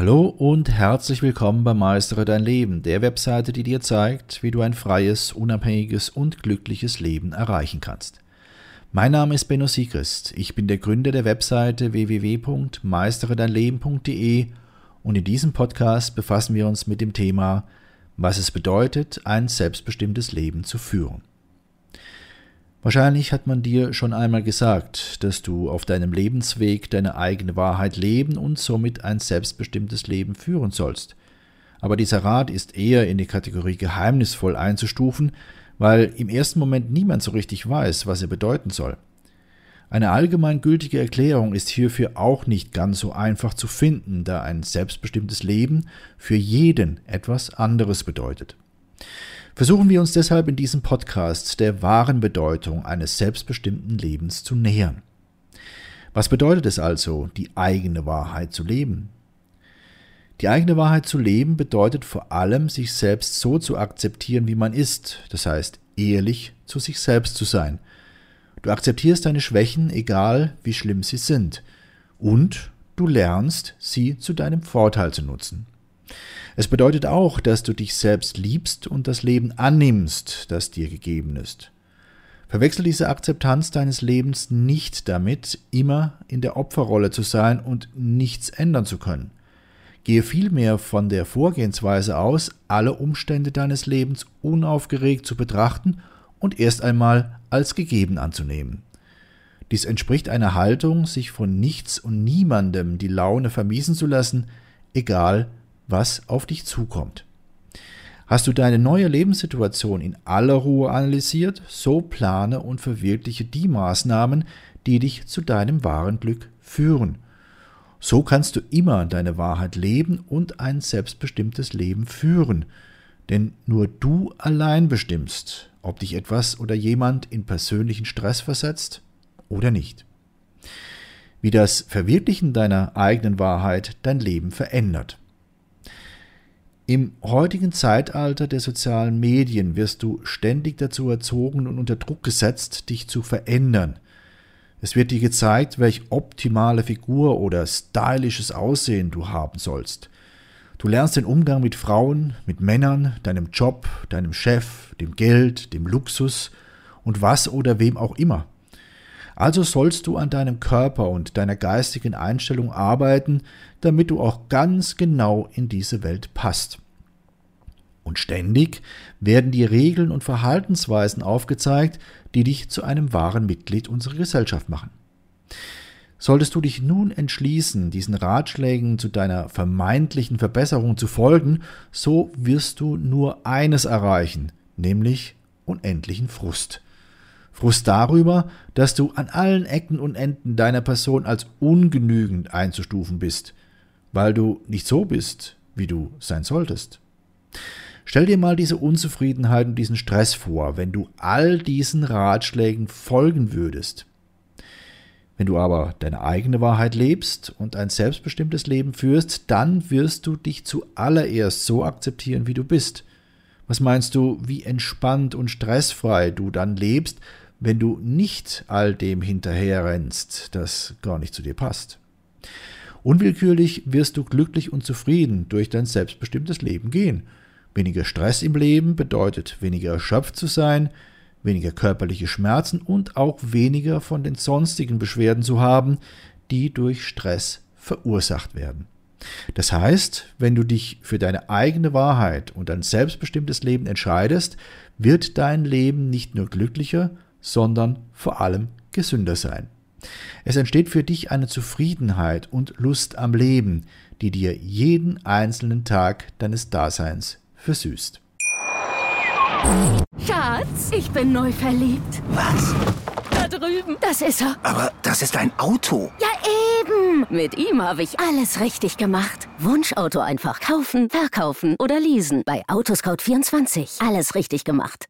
Hallo und herzlich willkommen bei Meistere dein Leben, der Webseite, die dir zeigt, wie du ein freies, unabhängiges und glückliches Leben erreichen kannst. Mein Name ist Benno Siegrist. Ich bin der Gründer der Webseite www.meisteredeinleben.de und in diesem Podcast befassen wir uns mit dem Thema, was es bedeutet, ein selbstbestimmtes Leben zu führen. Wahrscheinlich hat man dir schon einmal gesagt, dass du auf deinem Lebensweg deine eigene Wahrheit leben und somit ein selbstbestimmtes Leben führen sollst. Aber dieser Rat ist eher in die Kategorie geheimnisvoll einzustufen, weil im ersten Moment niemand so richtig weiß, was er bedeuten soll. Eine allgemeingültige Erklärung ist hierfür auch nicht ganz so einfach zu finden, da ein selbstbestimmtes Leben für jeden etwas anderes bedeutet. Versuchen wir uns deshalb in diesem Podcast der wahren Bedeutung eines selbstbestimmten Lebens zu nähern. Was bedeutet es also, die eigene Wahrheit zu leben? Die eigene Wahrheit zu leben bedeutet vor allem, sich selbst so zu akzeptieren, wie man ist, das heißt ehrlich zu sich selbst zu sein. Du akzeptierst deine Schwächen, egal wie schlimm sie sind, und du lernst, sie zu deinem Vorteil zu nutzen. Es bedeutet auch, dass du dich selbst liebst und das Leben annimmst, das dir gegeben ist. Verwechsel diese Akzeptanz deines Lebens nicht damit, immer in der Opferrolle zu sein und nichts ändern zu können. Gehe vielmehr von der Vorgehensweise aus, alle Umstände deines Lebens unaufgeregt zu betrachten und erst einmal als gegeben anzunehmen. Dies entspricht einer Haltung, sich von nichts und niemandem die Laune vermiesen zu lassen, egal was auf dich zukommt. Hast du deine neue Lebenssituation in aller Ruhe analysiert, so plane und verwirkliche die Maßnahmen, die dich zu deinem wahren Glück führen. So kannst du immer deine Wahrheit leben und ein selbstbestimmtes Leben führen, denn nur du allein bestimmst, ob dich etwas oder jemand in persönlichen Stress versetzt oder nicht. Wie das Verwirklichen deiner eigenen Wahrheit dein Leben verändert. Im heutigen Zeitalter der sozialen Medien wirst du ständig dazu erzogen und unter Druck gesetzt, dich zu verändern. Es wird dir gezeigt, welch optimale Figur oder stylisches Aussehen du haben sollst. Du lernst den Umgang mit Frauen, mit Männern, deinem Job, deinem Chef, dem Geld, dem Luxus und was oder wem auch immer. Also sollst du an deinem Körper und deiner geistigen Einstellung arbeiten, damit du auch ganz genau in diese Welt passt. Und ständig werden dir Regeln und Verhaltensweisen aufgezeigt, die dich zu einem wahren Mitglied unserer Gesellschaft machen. Solltest du dich nun entschließen, diesen Ratschlägen zu deiner vermeintlichen Verbesserung zu folgen, so wirst du nur eines erreichen, nämlich unendlichen Frust. Frust darüber, dass du an allen Ecken und Enden deiner Person als ungenügend einzustufen bist, weil du nicht so bist, wie du sein solltest. Stell dir mal diese Unzufriedenheit und diesen Stress vor, wenn du all diesen Ratschlägen folgen würdest. Wenn du aber deine eigene Wahrheit lebst und ein selbstbestimmtes Leben führst, dann wirst du dich zuallererst so akzeptieren, wie du bist. Was meinst du, wie entspannt und stressfrei du dann lebst, wenn du nicht all dem hinterherrennst, das gar nicht zu dir passt? Unwillkürlich wirst du glücklich und zufrieden durch dein selbstbestimmtes Leben gehen. Weniger Stress im Leben bedeutet weniger erschöpft zu sein, weniger körperliche Schmerzen und auch weniger von den sonstigen Beschwerden zu haben, die durch Stress verursacht werden. Das heißt, wenn du dich für deine eigene Wahrheit und ein selbstbestimmtes Leben entscheidest, wird dein Leben nicht nur glücklicher, sondern vor allem gesünder sein. Es entsteht für dich eine Zufriedenheit und Lust am Leben, die dir jeden einzelnen Tag deines Daseins versüßt. Schatz, ich bin neu verliebt. Was? Da drüben. Das ist er. Aber das ist ein Auto. Ja, eben. Mit ihm habe ich alles richtig gemacht. Wunschauto einfach kaufen, verkaufen oder leasen. Bei Autoscout24. Alles richtig gemacht.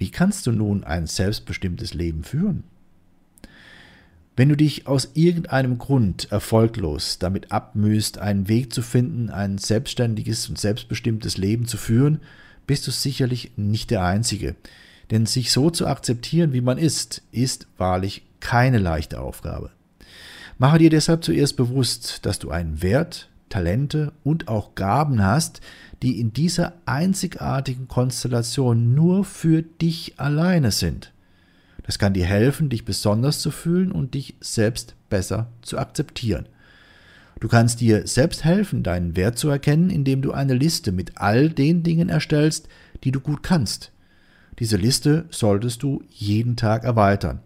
Wie kannst du nun ein selbstbestimmtes Leben führen? Wenn du dich aus irgendeinem Grund erfolglos damit abmühst, einen Weg zu finden, ein selbstständiges und selbstbestimmtes Leben zu führen, bist du sicherlich nicht der Einzige. Denn sich so zu akzeptieren, wie man ist, ist wahrlich keine leichte Aufgabe. Mache dir deshalb zuerst bewusst, dass du einen Wert, Talente und auch Gaben hast, die in dieser einzigartigen Konstellation nur für dich alleine sind. Das kann dir helfen, dich besonders zu fühlen und dich selbst besser zu akzeptieren. Du kannst dir selbst helfen, deinen Wert zu erkennen, indem du eine Liste mit all den Dingen erstellst, die du gut kannst. Diese Liste solltest du jeden Tag erweitern.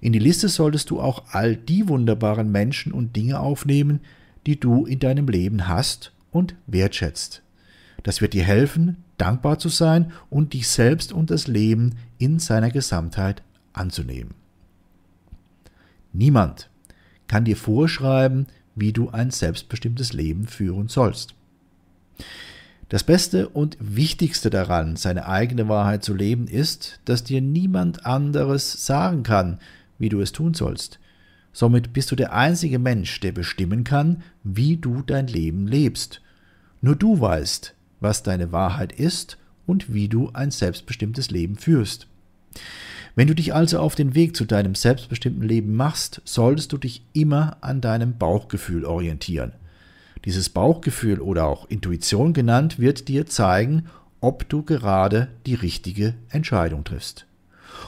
In die Liste solltest du auch all die wunderbaren Menschen und Dinge aufnehmen, die du in deinem Leben hast und wertschätzt. Das wird dir helfen, dankbar zu sein und dich selbst und das Leben in seiner Gesamtheit anzunehmen. Niemand kann dir vorschreiben, wie du ein selbstbestimmtes Leben führen sollst. Das Beste und Wichtigste daran, seine eigene Wahrheit zu leben, ist, dass dir niemand anderes sagen kann, wie du es tun sollst. Somit bist du der einzige Mensch, der bestimmen kann, wie du dein Leben lebst. Nur du weißt, was deine Wahrheit ist und wie du ein selbstbestimmtes Leben führst. Wenn du dich also auf den Weg zu deinem selbstbestimmten Leben machst, solltest du dich immer an deinem Bauchgefühl orientieren. Dieses Bauchgefühl oder auch Intuition genannt wird dir zeigen, ob du gerade die richtige Entscheidung triffst.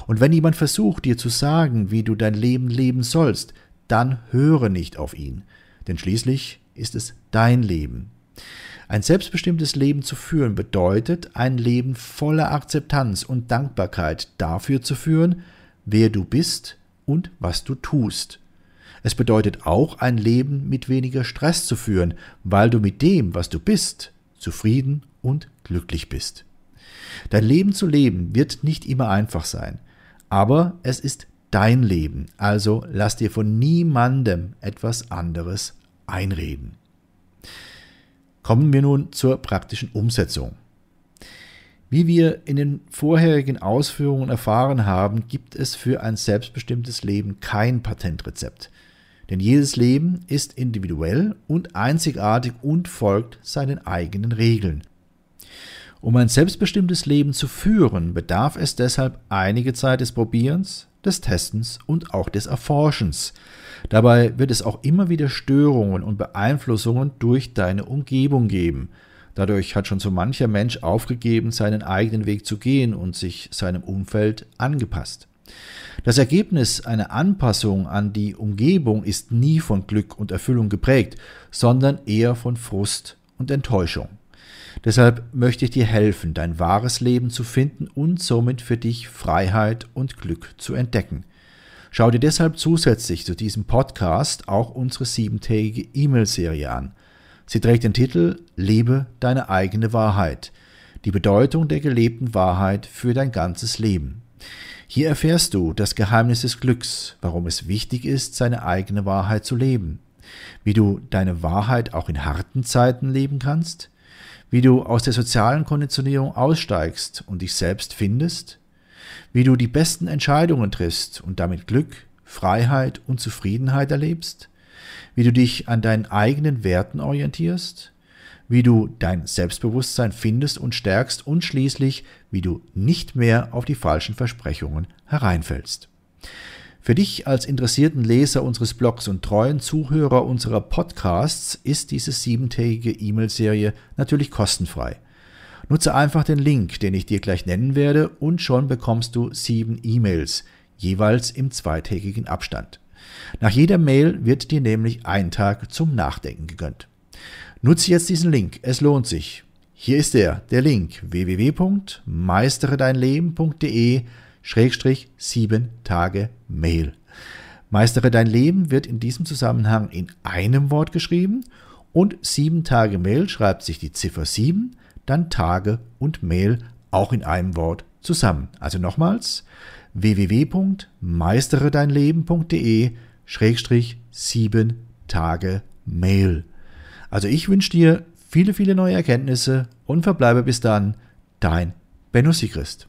Und wenn jemand versucht, dir zu sagen, wie du dein Leben leben sollst, dann höre nicht auf ihn, denn schließlich ist es dein Leben. Ein selbstbestimmtes Leben zu führen bedeutet, ein Leben voller Akzeptanz und Dankbarkeit dafür zu führen, wer du bist und was du tust. Es bedeutet auch, ein Leben mit weniger Stress zu führen, weil du mit dem, was du bist, zufrieden und glücklich bist. Dein Leben zu leben wird nicht immer einfach sein, aber es ist dein Leben, also lass dir von niemandem etwas anderes einreden. Kommen wir nun zur praktischen Umsetzung. Wie wir in den vorherigen Ausführungen erfahren haben, gibt es für ein selbstbestimmtes Leben kein Patentrezept. Denn jedes Leben ist individuell und einzigartig und folgt seinen eigenen Regeln. Um ein selbstbestimmtes Leben zu führen, bedarf es deshalb einige Zeit des Probierens, des Testens und auch des Erforschens. Dabei wird es auch immer wieder Störungen und Beeinflussungen durch deine Umgebung geben. Dadurch hat schon so mancher Mensch aufgegeben, seinen eigenen Weg zu gehen und sich seinem Umfeld angepasst. Das Ergebnis einer Anpassung an die Umgebung ist nie von Glück und Erfüllung geprägt, sondern eher von Frust und Enttäuschung. Deshalb möchte ich dir helfen, dein wahres Leben zu finden und somit für dich Freiheit und Glück zu entdecken. Schau dir deshalb zusätzlich zu diesem Podcast auch unsere siebentägige E-Mail-Serie an. Sie trägt den Titel Lebe deine eigene Wahrheit. Die Bedeutung der gelebten Wahrheit für dein ganzes Leben. Hier erfährst du das Geheimnis des Glücks, warum es wichtig ist, seine eigene Wahrheit zu leben, wie du deine Wahrheit auch in harten Zeiten leben kannst, wie du aus der sozialen Konditionierung aussteigst und dich selbst findest, wie du die besten Entscheidungen triffst und damit Glück, Freiheit und Zufriedenheit erlebst, wie du dich an deinen eigenen Werten orientierst, wie du dein Selbstbewusstsein findest und stärkst und schließlich, wie du nicht mehr auf die falschen Versprechungen hereinfällst. Für dich als interessierten Leser unseres Blogs und treuen Zuhörer unserer Podcasts ist diese siebentägige E-Mail-Serie natürlich kostenfrei. Nutze einfach den Link, den ich dir gleich nennen werde, und schon bekommst du sieben E-Mails, jeweils im zweitägigen Abstand. Nach jeder Mail wird dir nämlich ein Tag zum Nachdenken gegönnt. Nutze jetzt diesen Link, es lohnt sich. Hier ist er, der Link www.meisteredeinleben.de Schrägstrich sieben Tage Mail. Meistere dein Leben wird in diesem Zusammenhang in einem Wort geschrieben und sieben Tage Mail schreibt sich die Ziffer 7, dann Tage und Mail auch in einem Wort zusammen. Also nochmals www.meisteredeinleben.de Schrägstrich sieben Tage Mail. Also ich wünsche dir viele, viele neue Erkenntnisse und verbleibe bis dann dein Benno Sigrist.